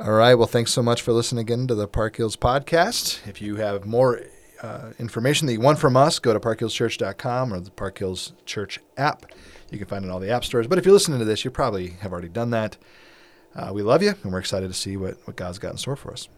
All right. Well, thanks so much for listening again to the Park Hills podcast. If you have more uh, information that you want from us, go to parkhillschurch.com or the Park Hills Church app. You can find it in all the app stores. But if you're listening to this, you probably have already done that. Uh, we love you, and we're excited to see what, what God's got in store for us.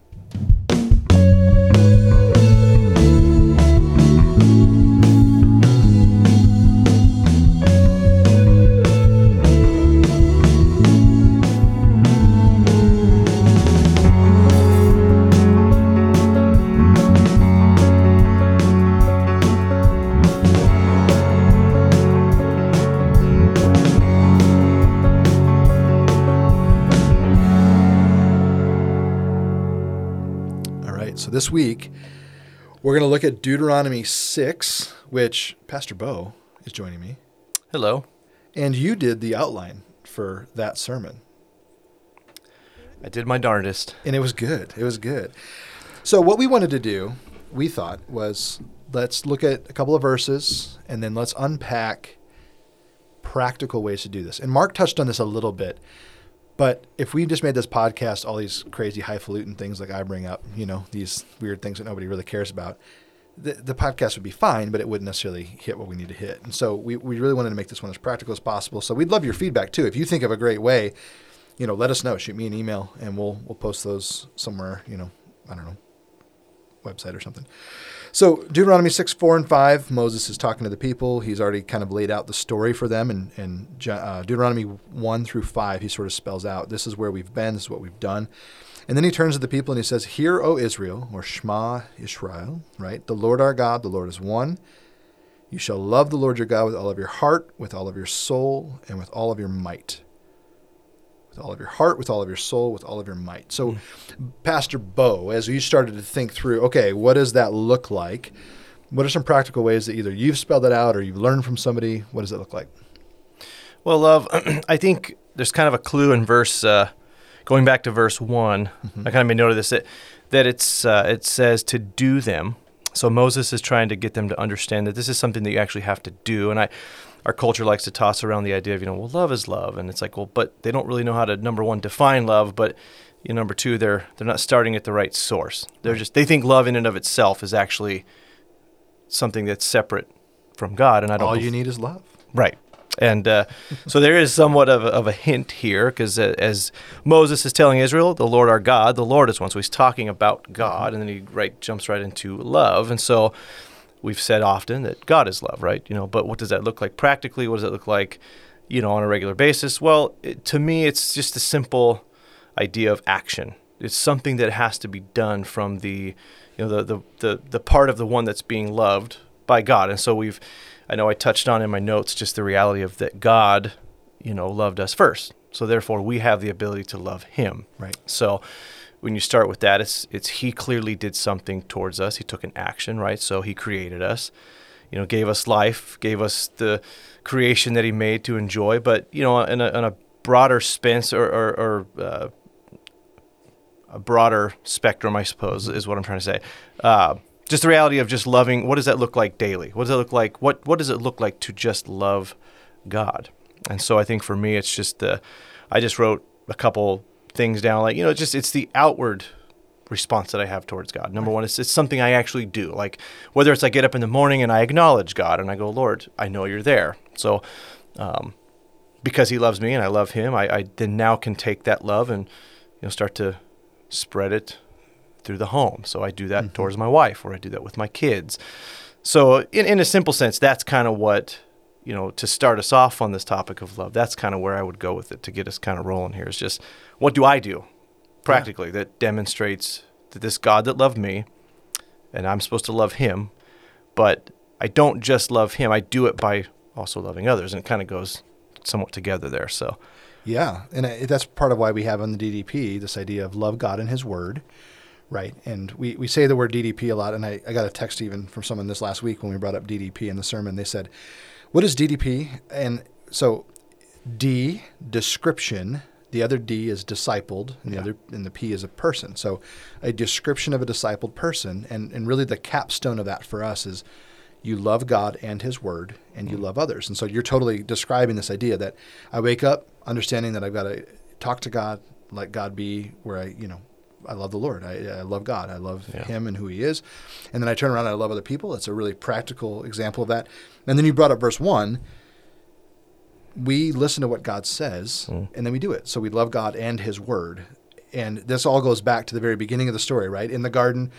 This week we're going to look at Deuteronomy 6, which Pastor Bo is joining me. Hello. And you did the outline for that sermon. I did my darndest. And it was good. It was good. So, what we wanted to do, we thought, was let's look at a couple of verses and then let's unpack practical ways to do this. And Mark touched on this a little bit. But if we just made this podcast all these crazy highfalutin things like I bring up, you know, these weird things that nobody really cares about, the, the podcast would be fine, but it wouldn't necessarily hit what we need to hit. And so we, we really wanted to make this one as practical as possible. So we'd love your feedback too. If you think of a great way, you know, let us know. Shoot me an email and we'll we'll post those somewhere, you know, I don't know, website or something. So Deuteronomy 6, 4, and 5, Moses is talking to the people. He's already kind of laid out the story for them. And, and uh, Deuteronomy 1 through 5, he sort of spells out this is where we've been, this is what we've done. And then he turns to the people and he says, Hear, O Israel, or Shema Israel, right? The Lord our God, the Lord is one. You shall love the Lord your God with all of your heart, with all of your soul, and with all of your might. With all of your heart, with all of your soul, with all of your might. So, Pastor Bo, as you started to think through, okay, what does that look like? What are some practical ways that either you've spelled it out or you've learned from somebody? What does it look like? Well, love, I think there's kind of a clue in verse, uh, going back to verse one. Mm-hmm. I kind of made note of this that, that it's uh, it says to do them. So Moses is trying to get them to understand that this is something that you actually have to do. And I, our culture likes to toss around the idea of you know, well, love is love, and it's like, well, but they don't really know how to number one define love, but you know, number two, they're they're not starting at the right source. They're just they think love in and of itself is actually something that's separate from God, and I don't. All you need is love. Right. And uh, so there is somewhat of a, of a hint here because uh, as Moses is telling Israel, the Lord our God, the Lord is one. So he's talking about God, and then he right jumps right into love. And so we've said often that God is love, right? You know, but what does that look like practically? What does it look like, you know, on a regular basis? Well, it, to me, it's just a simple idea of action. It's something that has to be done from the, you know, the the the, the part of the one that's being loved by God. And so we've I know I touched on in my notes just the reality of that God, you know, loved us first. So therefore we have the ability to love him. Right. So when you start with that, it's it's he clearly did something towards us. He took an action, right? So he created us, you know, gave us life, gave us the creation that he made to enjoy. But you know, in a, in a broader sense or, or, or uh, a broader spectrum, I suppose, is what I'm trying to say. Uh, just the reality of just loving. What does that look like daily? What does it look like? What What does it look like to just love God? And so I think for me, it's just the. I just wrote a couple things down, like you know, it's just it's the outward response that I have towards God. Number one, it's it's something I actually do. Like whether it's I get up in the morning and I acknowledge God and I go, Lord, I know you're there. So. Um, because he loves me and I love him, I, I then now can take that love and you know start to spread it through the home. So I do that towards my wife, or I do that with my kids. So in in a simple sense, that's kind of what you know to start us off on this topic of love. That's kind of where I would go with it to get us kind of rolling here. Is just what do I do practically that demonstrates that this God that loved me, and I'm supposed to love Him, but I don't just love Him. I do it by also loving others, and it kind of goes somewhat together there. So. Yeah, and I, that's part of why we have on the DDP this idea of love God and His Word, right? And we, we say the word DDP a lot, and I, I got a text even from someone this last week when we brought up DDP in the sermon. They said, "What is DDP?" And so, D description. The other D is discipled, and the other and the P is a person. So, a description of a discipled person, and and really the capstone of that for us is you love God and His Word, and you mm. love others. And so you're totally describing this idea that I wake up understanding that I've got to talk to God, let God be where I, you know, I love the Lord. I, I love God. I love Yeah. Him and who He is. And then I turn around and I love other people. It's a really practical example of that. And then you brought up verse one. We listen to what God says, Mm. and then we do it. So we love God and His Word. And this all goes back to the very beginning of the story, right? In the garden,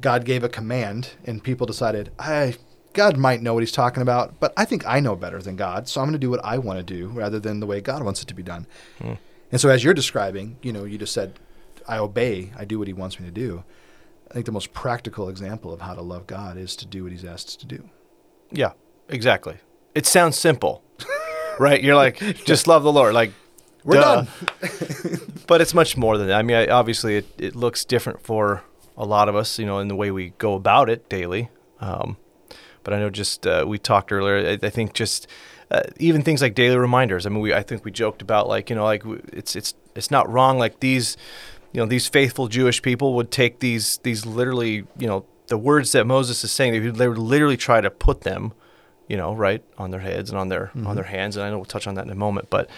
God gave a command, and people decided, I God might know what He's talking about, but I think I know better than God, so I'm going to do what I want to do rather than the way God wants it to be done. Mm. And so, as you're describing, you know, you just said, I obey, I do what He wants me to do. I think the most practical example of how to love God is to do what He's asked us to do. Yeah, exactly. It sounds simple, right? You're like, just love the Lord. Like, We're duh. done. but it's much more than that. I mean, I, obviously, it, it looks different for a lot of us, you know, in the way we go about it daily. Um, but I know just uh, we talked earlier. I, I think just uh, even things like daily reminders. I mean, we I think we joked about like you know like it's it's it's not wrong. Like these, you know, these faithful Jewish people would take these these literally you know the words that Moses is saying. They would, they would literally try to put them. You know, right on their heads and on their on their hands, and I know we'll touch on that in a moment. But,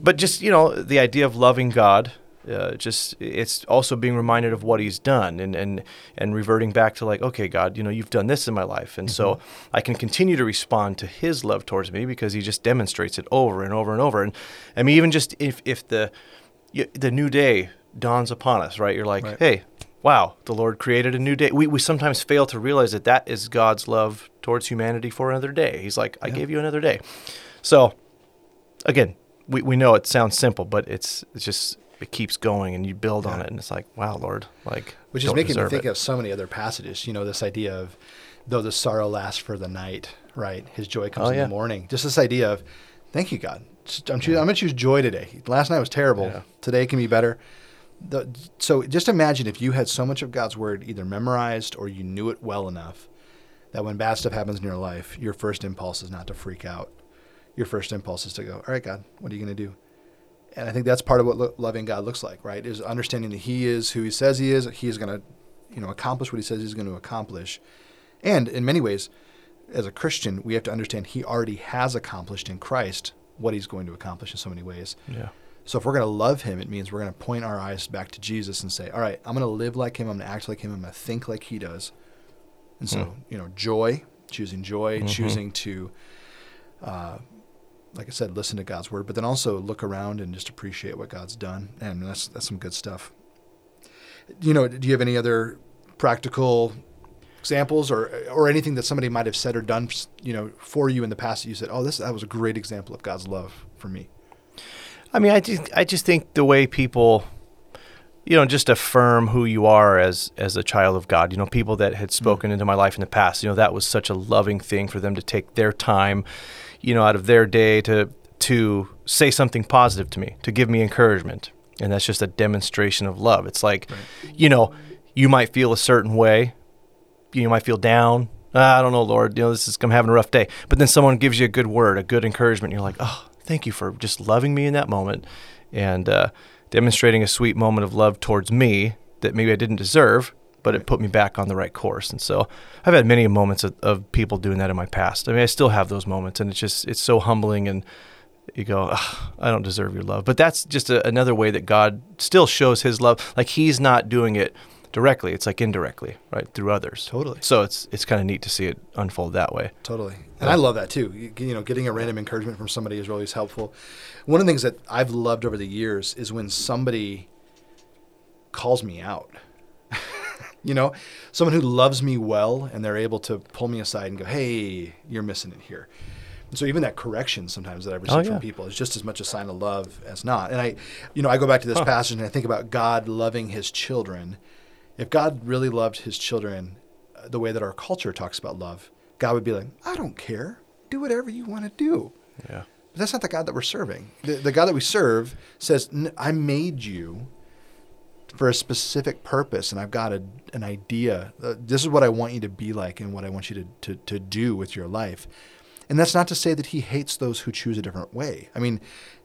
but just you know, the idea of loving God, uh, just it's also being reminded of what He's done, and and and reverting back to like, okay, God, you know, you've done this in my life, and so I can continue to respond to His love towards me because He just demonstrates it over and over and over. And I mean, even just if if the the new day dawns upon us, right? You're like, Right. hey, wow, the Lord created a new day. We we sometimes fail to realize that that is God's love towards humanity for another day. He's like, I Yeah. gave you another day. So again, we, we know it sounds simple, but it's it's just it keeps going and you build on it and it's like, wow, Lord, like Which is making me think it. of so many other passages. You know, this idea of though the sorrow lasts for the night, right? His joy comes Oh, in the morning. Just this idea of, thank you, God. I'm, choo- I'm going to choose joy today. Last night was terrible. Yeah. Today can be better. The, so just imagine if you had so much of God's word either memorized or you knew it well enough that when bad stuff happens in your life, your first impulse is not to freak out. Your first impulse is to go, all right, God, what are you going to do? And I think that's part of what lo- loving God looks like, right? Is understanding that He is who He says He is. He is going to, you know, accomplish what He says He's going to accomplish. And in many ways, as a Christian, we have to understand He already has accomplished in Christ what He's going to accomplish in so many ways. Yeah. So if we're going to love Him, it means we're going to point our eyes back to Jesus and say, all right, I'm going to live like Him. I'm going to act like Him. I'm going to think like He does. And so, Hmm. you know, joy, choosing joy, Mhm. choosing to, uh, like I said, listen to God's word, but then also look around and just appreciate what God's done. And that's that's some good stuff. You know, do you have any other practical examples or or anything that somebody might have said or done, you know, for you in the past that you said, "Oh, this that was a great example of God's love for me." I mean, I just I just think the way people, you know, just affirm who you are as as a child of God. You know, people that had spoken into my life in the past. You know, that was such a loving thing for them to take their time, you know, out of their day to to say something positive to me, to give me encouragement, and that's just a demonstration of love. It's like, you know, you might feel a certain way, you might feel down. "Ah, I don't know, Lord. You know, this is I'm having a rough day. But then someone gives you a good word, a good encouragement. And you're like, oh, thank you for just loving me in that moment, and uh, demonstrating a sweet moment of love towards me that maybe I didn't deserve, but it put me back on the right course. And so I've had many moments of, of people doing that in my past. I mean, I still have those moments, and it's just it's so humbling and. You go, I don't deserve your love, but that's just a, another way that God still shows His love. Like He's not doing it directly; it's like indirectly, right, through others. Totally. So it's it's kind of neat to see it unfold that way. Totally. And I love that too. You, you know, getting a random encouragement from somebody is always helpful. One of the things that I've loved over the years is when somebody calls me out. you know, someone who loves me well and they're able to pull me aside and go, "Hey, you're missing it here." And so even that correction sometimes that I've received Oh, yeah. from people is just as much a sign of love as not. And I, you know, I go back to this Huh. passage and I think about God loving His children. If God really loved His children uh, the way that our culture talks about love, God would be like, "I don't care. Do whatever you want to do." Yeah. But that's not the God that we're serving. The, the God that we serve says, "N- I made you for a specific purpose, and I've got a, an idea. Uh, this is what I want you to be like and what I want you to, to, to do with your life. And that's not to say that he hates those who choose a different way. I mean,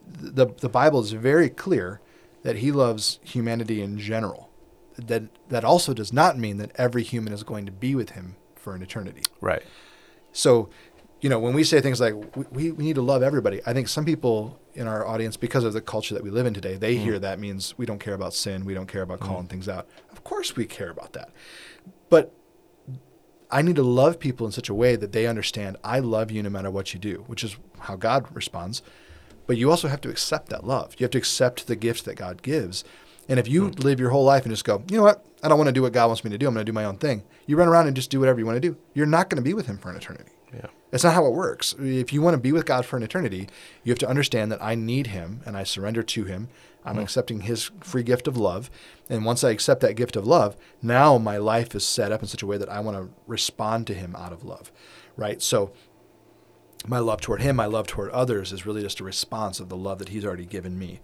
the, the Bible is very clear that he loves humanity in general. That, that also does not mean that every human is going to be with him for an eternity. Right. So you know, when we say things like we, we need to love everybody, I think some people in our audience, because of the culture that we live in today, they Mm. hear that means we don't care about sin, we don't care about calling Mm. things out. Of course, we care about that, but I need to love people in such a way that they understand I love you no matter what you do, which is how God responds. But you also have to accept that love. You have to accept the gifts that God gives. And if you hmm. live your whole life and just go, you know what, I don't want to do what God wants me to do. I'm going to do my own thing. You run around and just do whatever you want to do. You're not going to be with Him for an eternity. Yeah. That's not how it works. If you want to be with God for an eternity, you have to understand that I need Him and I surrender to Him. I'm hmm. accepting His free gift of love. And once I accept that gift of love, now my life is set up in such a way that I want to respond to Him out of love, right? So my love toward Him, my love toward others is really just a response of the love that He's already given me.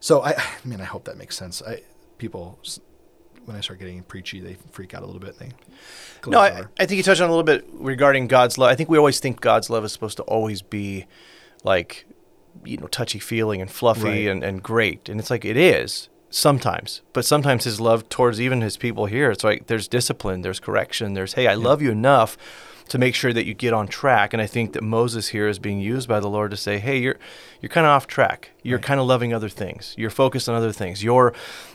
So I, I mean, I hope that makes sense. I, people, when I start getting preachy, they freak out a little bit. No, I. I think you touched on a little bit regarding God's love. I think we always think God's love is supposed to always be like, you know, touchy feeling and fluffy Right. and, and great. And it's like it is sometimes. But sometimes his love towards even his people here, it's like there's discipline, there's correction, there's, hey, I love you enough to make sure that you get on track. And I think that Moses here is being used by the Lord to say, hey, you're you're kind of off track. You're Right. kind of loving other things. You're focused on other things. You're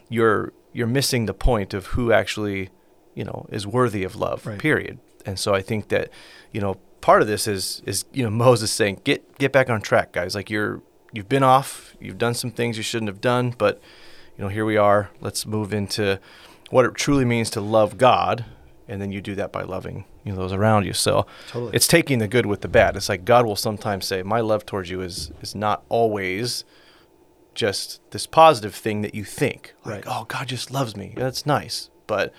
you're you're missing the point of who actually, you know, is worthy of love. Right. Period. And so I think that, you know, part of this is is you know Moses saying, get get back on track, guys. Like you're you've been off. You've done some things you shouldn't have done, but you know here we are. Let's move into what it truly means to love God, and then you do that by loving you know those around you. So Totally. it's taking the good with the bad. It's like God will sometimes say, my love towards you is is not always just this positive thing that you think. Like, Right. oh, God just loves me. That's nice. But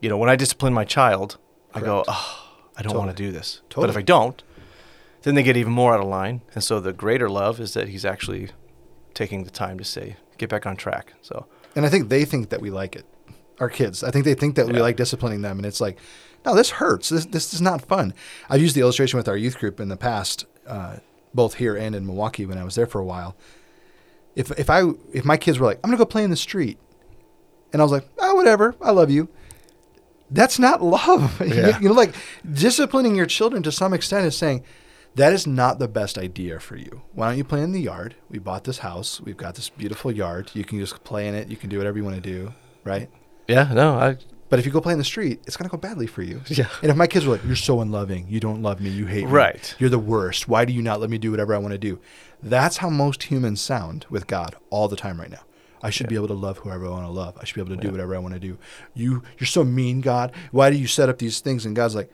you know, when I discipline my child, I go, oh, I don't want to do this. But if I don't, then they get even more out of line. And so the greater love is that he's actually taking the time to say, get back on track. So And I think they think that we like it. Our kids. I think they think that we like disciplining them, and it's like, no, this hurts. This this is not fun. I've used the illustration with our youth group in the past, uh, both here and in Milwaukee when I was there for a while. If if I if my kids were like, I'm gonna go play in the street, and I was like, oh, whatever, I love you. That's not love. Yeah. you know, like disciplining your children to some extent is saying, that is not the best idea for you. Why don't you play in the yard? We bought this house. We've got this beautiful yard. You can just play in it. You can do whatever you want to do, right? Yeah, no, I But if you go play in the street, it's going to go badly for you. Yeah. And if my kids were like, "You're so unloving. You don't love me. You hate me. Right. You're the worst. Why do you not let me do whatever I want to do?" That's how most humans sound with God all the time right now. I should be able to love whoever I want to love. I should be able to do Yeah. whatever I want to do. You, you're so mean, God. Why do you set up these things? And God's like,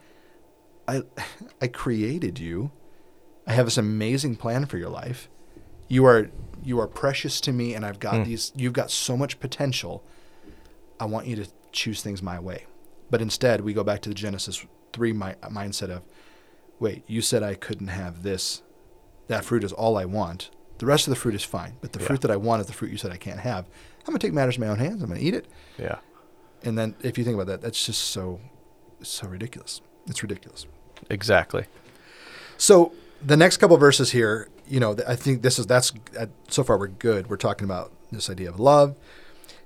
I, I created you. I have this amazing plan for your life. You are, you are precious to me, and I've got Mm. these. You've got so much potential. I want you to choose things my way. But instead, we go back to the Genesis 3 mi- mindset of, wait, you said I couldn't have this. That fruit is all I want. The rest of the fruit is fine. But the Yeah. fruit that I want is the fruit you said I can't have. I'm going to take matters in my own hands. I'm going to eat it. yeah. And then if you think about that, that's just so, so ridiculous. It's ridiculous. Exactly. So the next couple verses here, you know, I think this is that's uh, so far we're good. We're talking about this idea of love.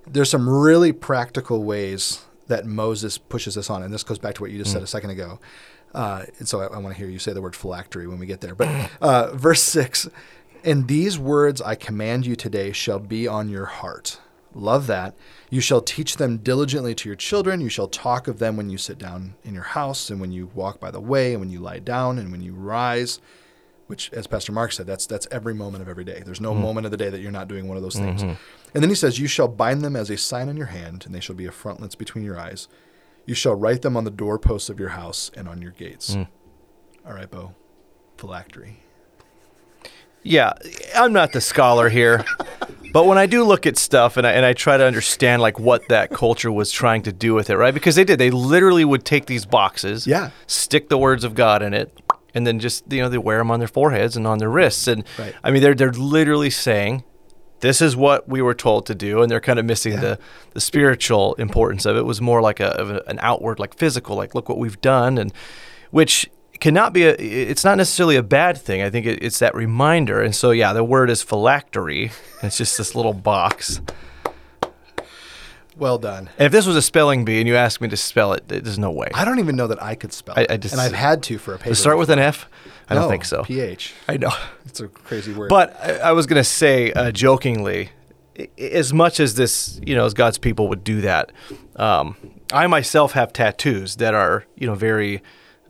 There's some really practical ways that Moses pushes us on, and this goes back to what you just said a second ago. Uh, and so I, I want to hear you say the word phylactery when we get there. But uh, verse six, and these words I command you today shall be on your heart. Love that. You shall teach them diligently to your children. You shall talk of them when you sit down in your house, and when you walk by the way, and when you lie down, and when you rise. Which, as Pastor Mark said, that's that's every moment of every day. There's no moment of the day that you're not doing one of those things. And then he says, "You shall bind them as a sign on your hand, and they shall be a frontlets between your eyes. You shall write them on the doorposts of your house and on your gates." Mm. All right, Bo. Phylactery. Yeah, I'm not the scholar here, but when I do look at stuff and I, and I try to understand like what that culture was trying to do with it, right? Because they did, they literally would take these boxes, Yeah. stick the words of God in it, and then just you know they wear them on their foreheads and on their wrists, and Right. I mean they're they're literally saying. This is what we were told to do, and they're kind of missing Yeah. the, the spiritual importance of it. It was more like a, an outward, like physical, like look what we've done, and which cannot be a it's not necessarily a bad thing i think it, it's that reminder and so yeah the word is phylactery it's just this little box Well done. And if this was a spelling bee and you asked me to spell it, there's no way. I don't even know that I could spell I- it, I just- and I've had to for a paper. to start with an F? I don't think so. PH. I know. It's a crazy word. But I, I was going to say uh, jokingly, as much as this, you know, as God's people would do that, um, I myself have tattoos that are, you know, very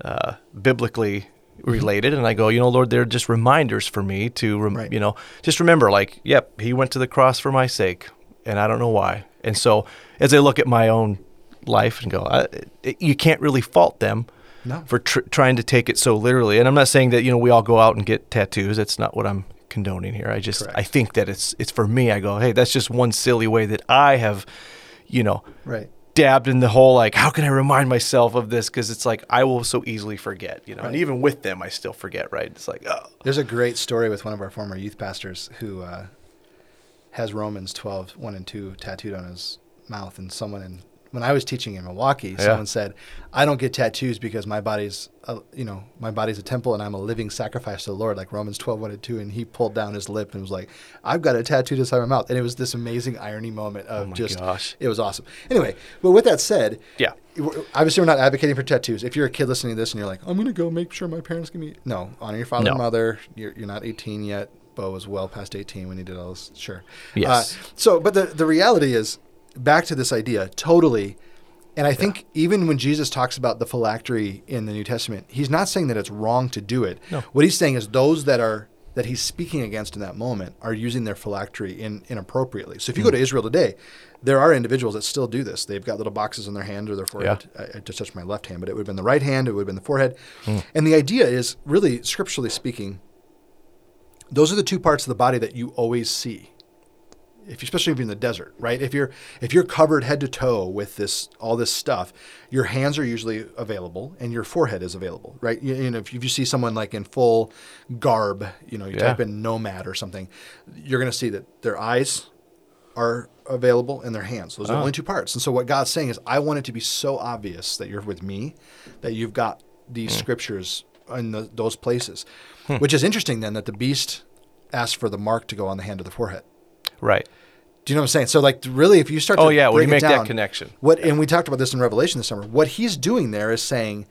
uh, biblically related, and I go, you know, Lord, they're just reminders for me to, rem- Right. you know, just remember, like, yep, He went to the cross for my sake, and I don't know why. And so, as I look at my own life and go, I, it, you can't really fault them No. for tr- trying to take it so literally. And I'm not saying that you know we all go out and get tattoos. That's not what I'm condoning here. I just Correct. I think that it's it's for me. I go, hey, that's just one silly way that I have, you know, right. dabbed in the whole like, how can I remind myself of this? Because it's like I will so easily forget, you know. And even with them, I still forget. Right? It's like, oh, There's a great story with one of our former youth pastors who uh, has Romans 12, 1 and 2 tattooed on his mouth. And someone in, when I was teaching in Milwaukee, Yeah. someone said, I don't get tattoos because my body's, a, you know, my body's a temple and I'm a living sacrifice to the Lord, like Romans 12, 1 and 2. And he pulled down his lip and was like, I've got a tattoo inside my mouth. And it was this amazing irony moment of Oh my just, gosh. it was awesome. Anyway, but with that said, yeah, obviously we're not advocating for tattoos. If you're a kid listening to this and you're like, I'm gonna go make sure my parents give me no, honor your father No. and mother. You're, you're not 18 yet. Bo was well past 18 when he did all this. Sure. Yes. Uh, so, but the the reality is, back to this idea, totally. And I think even when Jesus talks about the phylactery in the New Testament, he's not saying that it's wrong to do it. No. What he's saying is those that are that he's speaking against in that moment are using their phylactery in, inappropriately. So if you go mm. to Israel today, there are individuals that still do this. They've got little boxes on their hand or their forehead. I, I just uh, uh, touched my left hand, but it would have been the right hand. It would have been the forehead. Mm. And the idea is really, scripturally speaking, those are the two parts of the body that you always see if you, especially if you're in the desert, right? If you're if you're covered head to toe with this all this stuff, your hands are usually available and your forehead is available, right? You, you know, if you see someone like in full garb, you know, you Yeah. type in nomad or something, you're going to see that their eyes are available and their hands. Those are the Ah. only two parts. And so what God's saying is, I want it to be so obvious that you're with me, that you've got these scriptures in the, those places, hmm. which is interesting. Then that the beast asked for the mark to go on the hand of the forehead. right. Do you know what I'm saying? So like really, if you start to Oh yeah, when you make that connection. what and we talked about this in Revelation this summer. What he's doing there is saying,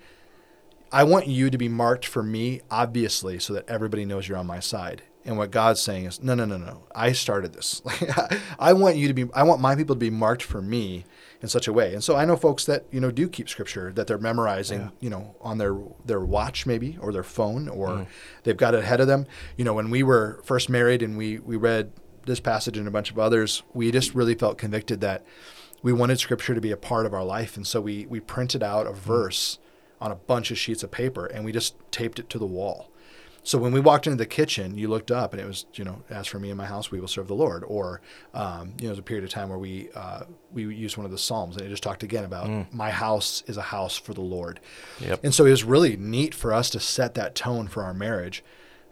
I want you to be marked for me, obviously, so that everybody knows you're on my side. And what God's saying is, no, no, no, no. I started this. I want you to be. I want my people to be marked for me in such a way. And so I know folks that you know do keep scripture that they're memorizing, Yeah. you know, on their their watch maybe or their phone or Mm. they've got it ahead of them. You know, when we were first married and we we read this passage and a bunch of others, we just really felt convicted that we wanted scripture to be a part of our life and so we we printed out a verse on a bunch of sheets of paper and we just taped it to the wall so when we walked into the kitchen you looked up and it was you know as for me and my house we will serve the lord or um, you know there's a period of time where we uh, we used one of the psalms and it just talked again about my house is a house for the lord Yep. and so it was really neat for us to set that tone for our marriage.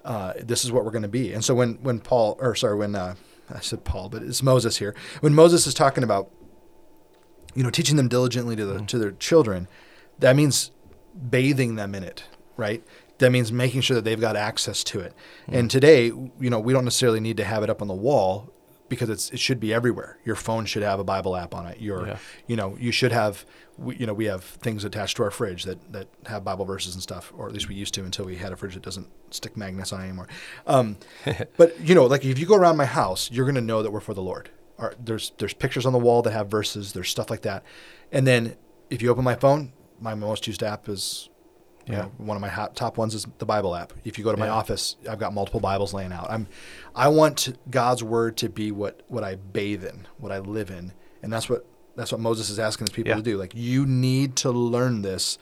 Uh, this is what we're going to be. And so when when Paul, or sorry, when uh, I said Paul, but it's Moses here. When Moses is talking about, you know, teaching them diligently to the to their children, that means bathing them in it, right? That means making sure that they've got access to it. And today, you know, we don't necessarily need to have it up on the wall because it's it should be everywhere. Your phone should have a Bible app on it. Your, Yeah. you know, you should have, we, you know, we have things attached to our fridge that that have Bible verses and stuff, or at least we used to until we had a fridge that doesn't stick magnets on anymore. Um, but you know, like if you go around my house, you're going to know that we're for the Lord. Our, there's there's pictures on the wall that have verses. There's stuff like that, and then if you open my phone, my most used app is you Yeah. know, one of my hot, top ones is the Bible app. If you go to my Yeah. office, I've got multiple Bibles laying out. I'm, I want God's word to be what what I bathe in, what I live in, and that's what that's what Moses is asking his people Yeah. to do. Like you need to learn this,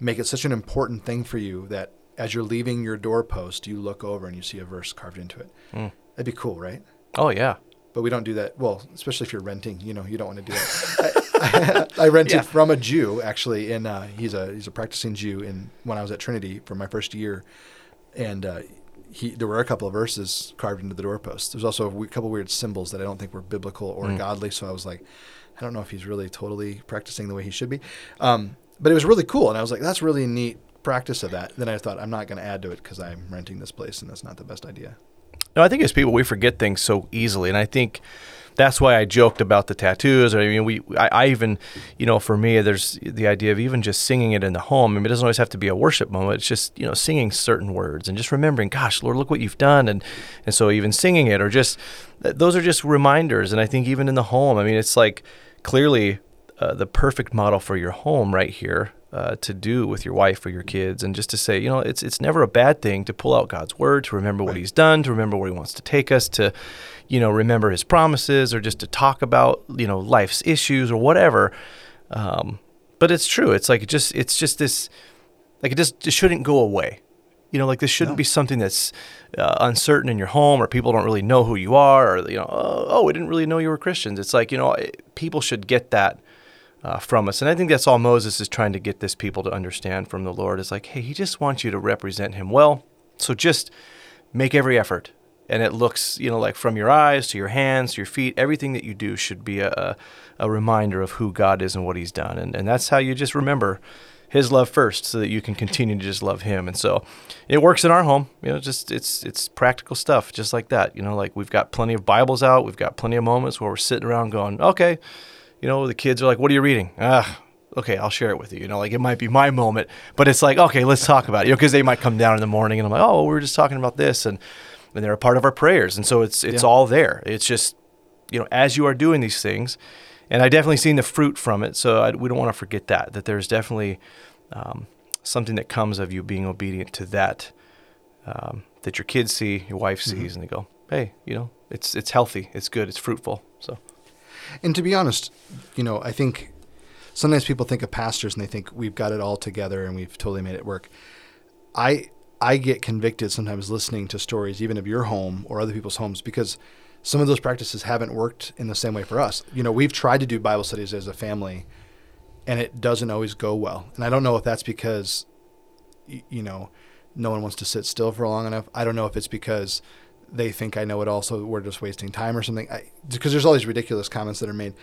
make it such an important thing for you that as you're leaving your doorpost, you look over and you see a verse carved into it. Mm. That'd be cool, right? Oh yeah. But we don't do that. Well, especially if you're renting, you know, you don't want to do that. I, rented Yeah. from a Jew actually, and uh, he's a he's a practicing Jew. In when I was at Trinity for my first year, and uh, he there were a couple of verses carved into the doorpost. There's also a we- couple weird symbols that I don't think were biblical or Mm. godly. So I was like, I don't know if he's really totally practicing the way he should be. Um, but it was really cool, and I was like, that's really neat practice of that. Then I thought I'm not going to add to it because I'm renting this place, and that's not the best idea. No, I think as people we forget things so easily, and I think that's why I joked about the tattoos. Or I mean, we, I, I even, you know, for me, there's the idea of even just singing it in the home. I mean, it doesn't always have to be a worship moment. It's just you know singing certain words and just remembering, gosh, Lord, look what you've done, and and so even singing it or just those are just reminders. And I think even in the home, I mean, it's like clearly uh, the perfect model for your home right here uh, to do with your wife or your kids, and just to say, you know, it's it's never a bad thing to pull out God's word, to remember what He's done, to remember where He wants to take us, to, you know, remember His promises, or just to talk about, you know, life's issues or whatever. Um, but it's true. It's like it just it's just this, like it just it shouldn't go away. You know, like this shouldn't no. be something that's uh, uncertain in your home, or people don't really know who you are, or you know, oh, oh, we didn't really know you were Christians. It's like you know, people should get that uh, from us. And I think that's all Moses is trying to get this people to understand from the Lord is like, hey, he just wants you to represent him well. So just make every effort. And it looks, you know, like from your eyes to your hands to your feet, everything that you do should be a, a reminder of who God is and what he's done. And, and that's how you just remember his love first so that you can continue to just love him. And so it works in our home. You know, just it's it's practical stuff just like that. You know, like we've got plenty of Bibles out, we've got plenty of moments where we're sitting around going, "Okay, you know, the kids are like, "What are you reading?" Ah, okay, I'll share it with you. You know, like it might be my moment, but it's like, okay, let's talk about it. You know, because they might come down in the morning and I'm like, oh, we were just talking about this, and and they're a part of our prayers, and so it's it's yeah. all there. It's just, you know, as you are doing these things, and I definitely seen the fruit from it. So I, we don't want to forget that that there's definitely um, something that comes of you being obedient to that um, that your kids see, your wife sees, mm-hmm. and they go, hey, you know, it's it's healthy, it's good, it's fruitful. So. And to be honest, you know, I think sometimes people think of pastors and they think we've got it all together and we've totally made it work. I I get convicted sometimes listening to stories, even of your home or other people's homes, because some of those practices haven't worked in the same way for us. You know, we've tried to do Bible studies as a family, and it doesn't always go well. And I don't know if that's because, you know, no one wants to sit still for long enough. I don't know if it's because they think I know it all, so we're just wasting time or something. Because there's all these ridiculous comments that are made.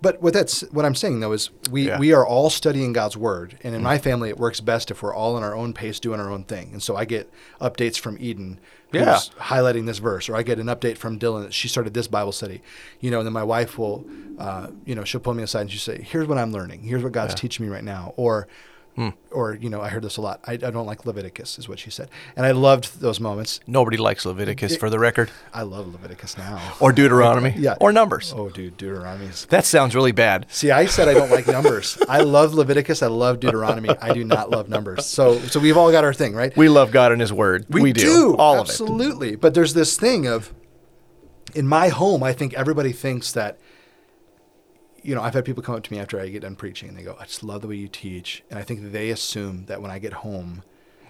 But what that's what I'm saying though is we yeah. we are all studying God's word, and in mm my family it works best if we're all in our own pace doing our own thing. And so I get updates from Eden, who's yeah. highlighting this verse, or I get an update from Dylan that she started this Bible study, you know. And then my wife will, uh, you know, she'll pull me aside and she say, "Here's what I'm learning. Here's what God's yeah. teaching me right now," or Hmm. Or, you know, I heard this a lot. I, I, don't like Leviticus, is what she said. And I loved those moments. Nobody likes Leviticus, it, for the record. I love Leviticus now. Or Deuteronomy. yeah. Or Numbers. Oh, dude, Deuteronomy. That sounds really bad. See, I said I don't like Numbers. I love Leviticus. I love Deuteronomy. I do not love Numbers. So, so we've all got our thing, right? We love God and His Word. We, we do. do. All Absolutely. of it. Absolutely. But there's this thing of, in my home, I think everybody thinks that you know, I've had people come up to me after I get done preaching and they go, I just love the way you teach. And I think they assume that when I get home,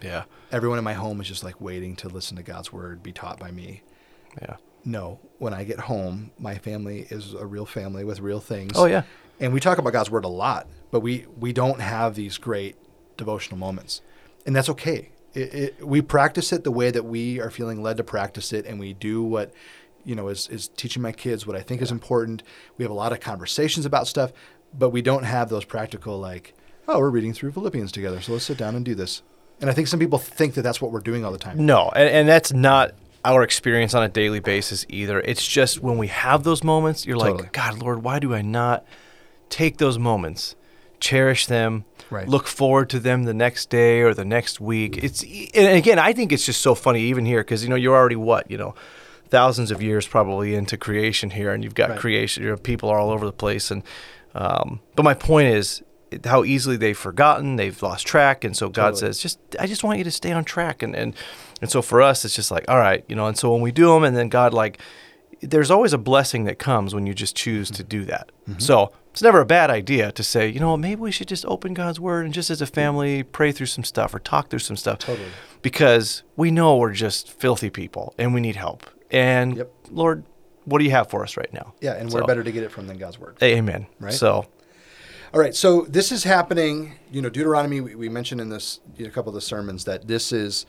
yeah, everyone in my home is just like waiting to listen to God's word be taught by me. Yeah. No, when I get home, my family is a real family with real things. Oh yeah. And we talk about God's word a lot, but we we don't have these great devotional moments. And that's okay. It, it, we practice it the way that we are feeling led to practice it and we do what you know, is, is teaching my kids what I think yeah. is important. We have a lot of conversations about stuff, but we don't have those practical, like, oh, we're reading through Philippians together, so let's sit down and do this. And I think some people think that that's what we're doing all the time. No, and, and that's not our experience on a daily basis either. It's just when we have those moments, you're totally. like, God, Lord, why do I not take those moments, cherish them, right. look forward to them the next day or the next week? It's and again, I think it's just so funny even here because you know you're already what you know thousands of years probably into creation here, and you've got right. creation. You know, people are all over the place, and um, but my point is how easily they've forgotten, they've lost track, and so God totally. says, just I just want you to stay on track, and and and so for us, it's just like all right, you know, and so when we do them, and then God like. There's always a blessing that comes when you just choose mm-hmm. to do that. Mm-hmm. So it's never a bad idea to say, you know, maybe we should just open God's Word and just as a family pray through some stuff or talk through some stuff. Totally. Because we know we're just filthy people and we need help. And yep. Lord, what do you have for us right now? Yeah, and so, we're better to get it from than God's word. Amen. Right. So, all right. So this is happening. You know, Deuteronomy. We, we mentioned in this you know, a couple of the sermons that this is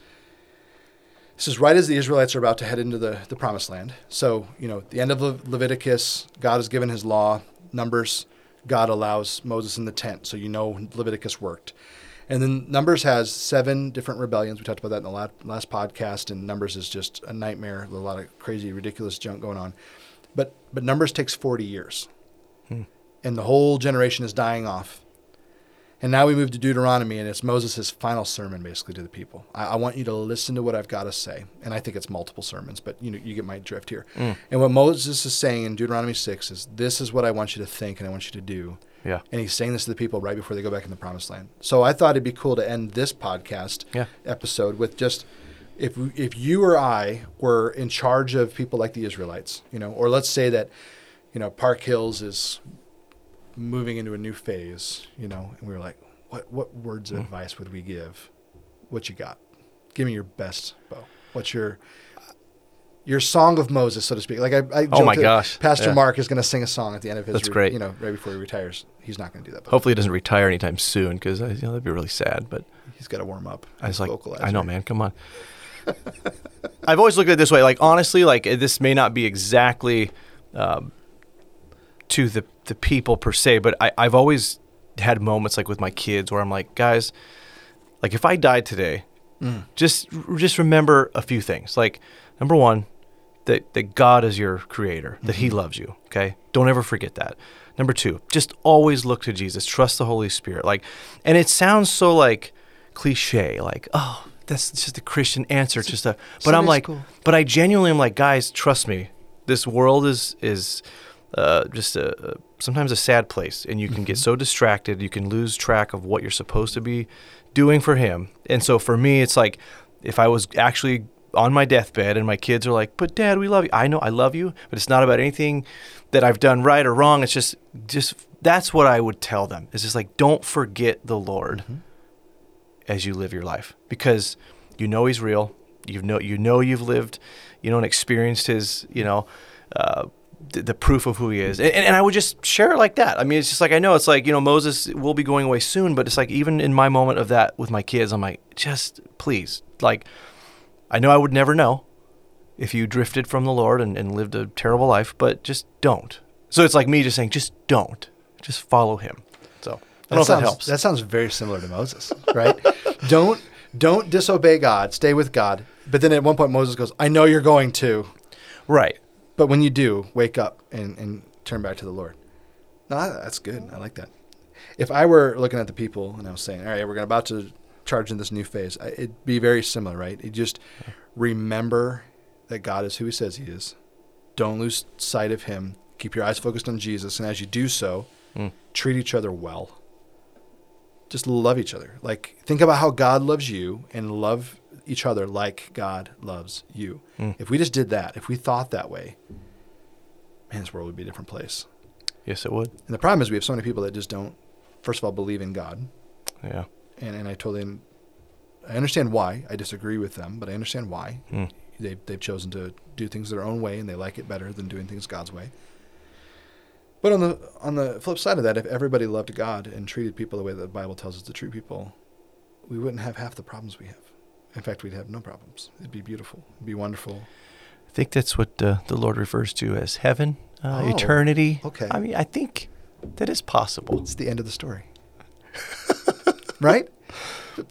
this is right as the Israelites are about to head into the the promised land. So you know, the end of Le- Leviticus, God has given His law. Numbers, God allows Moses in the tent. So you know Leviticus worked. And then Numbers has seven different rebellions. We talked about that in the last, last podcast, and Numbers is just a nightmare. With a lot of crazy, ridiculous junk going on. But but Numbers takes 40 years. Hmm. And the whole generation is dying off. And now we move to Deuteronomy, and it's Moses' final sermon basically to the people. I, I want you to listen to what I've got to say. And I think it's multiple sermons, but you know, you get my drift here. Mm. And what Moses is saying in Deuteronomy 6 is this is what I want you to think and I want you to do. Yeah. And he's saying this to the people right before they go back in the promised land. So I thought it'd be cool to end this podcast Yeah. episode with just if if you or I were in charge of people like the Israelites, you know, or let's say that you know Park Hills is moving into a new phase, you know, and we were like, what what words of Mm. advice would we give? What you got? Give me your best, Bo. What's your your song of Moses, so to speak? Like I, I Oh my gosh. Pastor Yeah. Mark is going to sing a song at the end of his. That's great. You know, right before he retires, he's not going to do that. But Hopefully, he doesn't retire anytime soon because you know, that'd be really sad. But he's got to warm up. I was like. I know, man. Come on. I've always looked at it this way. Like honestly, like this may not be exactly um, to the the people per se, but I, I've always had moments like with my kids where I'm like, guys, like if I died today, Mm. just just remember a few things. Like number one, that that God is your creator, that He loves you. Okay, don't ever forget that. Number two, just always look to Jesus. Trust the Holy Spirit. Like, and it sounds so like cliche, like oh, that's just a Christian answer. Just a, but I'm like, but I genuinely am like, guys, trust me. This world is is uh, just a, sometimes a sad place, and you can get so distracted, you can lose track of what you're supposed to be doing for Him. And so for me, it's like if I was actually on my deathbed and my kids are like, "But Dad, we love you." I know I love you, but it's not about anything that I've done right or wrong. It's just just that's what I would tell them. It's just like don't forget the Lord as you live your life because you know he's real. You know you know you've lived, you know, and experienced his, you know, uh, the, the proof of who he is. And, and I would just share it like that. I mean, it's just like I know it's like you know Moses will be going away soon, but it's like even in my moment of that with my kids, I'm like, just please, like, I know I would never know if you drifted from the Lord and, and lived a terrible life, but just don't. So it's like me just saying, just don't, just follow him. So I don't know if sounds, that helps. That sounds very similar to Moses, right? don't don't disobey God. Stay with God. But then at one point Moses goes, "I know you're going to, right. But when you do, wake up and, and turn back to the Lord." No, that's good. I like that. If I were looking at the people and I was saying, "All right, we're about to charge in this new phase," it'd be very similar, right? You just remember that God is who He says He is. Don't lose sight of Him. Keep your eyes focused on Jesus, and as you do so, Mm. treat each other well. Just love each other. Like think about how God loves you and love each other like God loves you. Mm. If we just did that, if we thought that way, man, this world would be a different place. Yes, it would. And the problem is we have so many people that just don't, first of all, believe in God. Yeah. And, and I totally, I understand why. I disagree with them, but I understand why. Mm. They, they've chosen to do things their own way and they like it better than doing things God's way. But on the on the flip side of that, if everybody loved God and treated people the way that the Bible tells us to treat people, we wouldn't have half the problems we have. In fact, we'd have no problems. It'd be beautiful. It'd be wonderful. I think that's what uh, the Lord refers to as heaven, uh, Oh, eternity. okay. I mean, I think that is possible. It's the end of the story. right?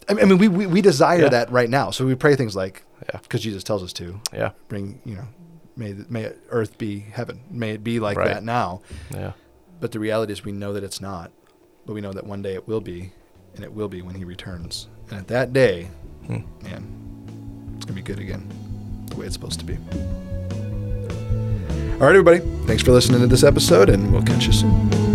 I mean, I mean, we, we, we desire Yeah. that right now. So we pray things like, Yeah. because Jesus tells us to, Yeah. bring, you know, may, may earth be heaven. May it be like Right. that now. Yeah. But the reality is we know that it's not. But we know that one day it will be, and it will be when he returns. And at that day, Hmm. man, it's going to be good again, the way it's supposed to be. All right, everybody. Thanks for listening to this episode, and we'll catch you soon.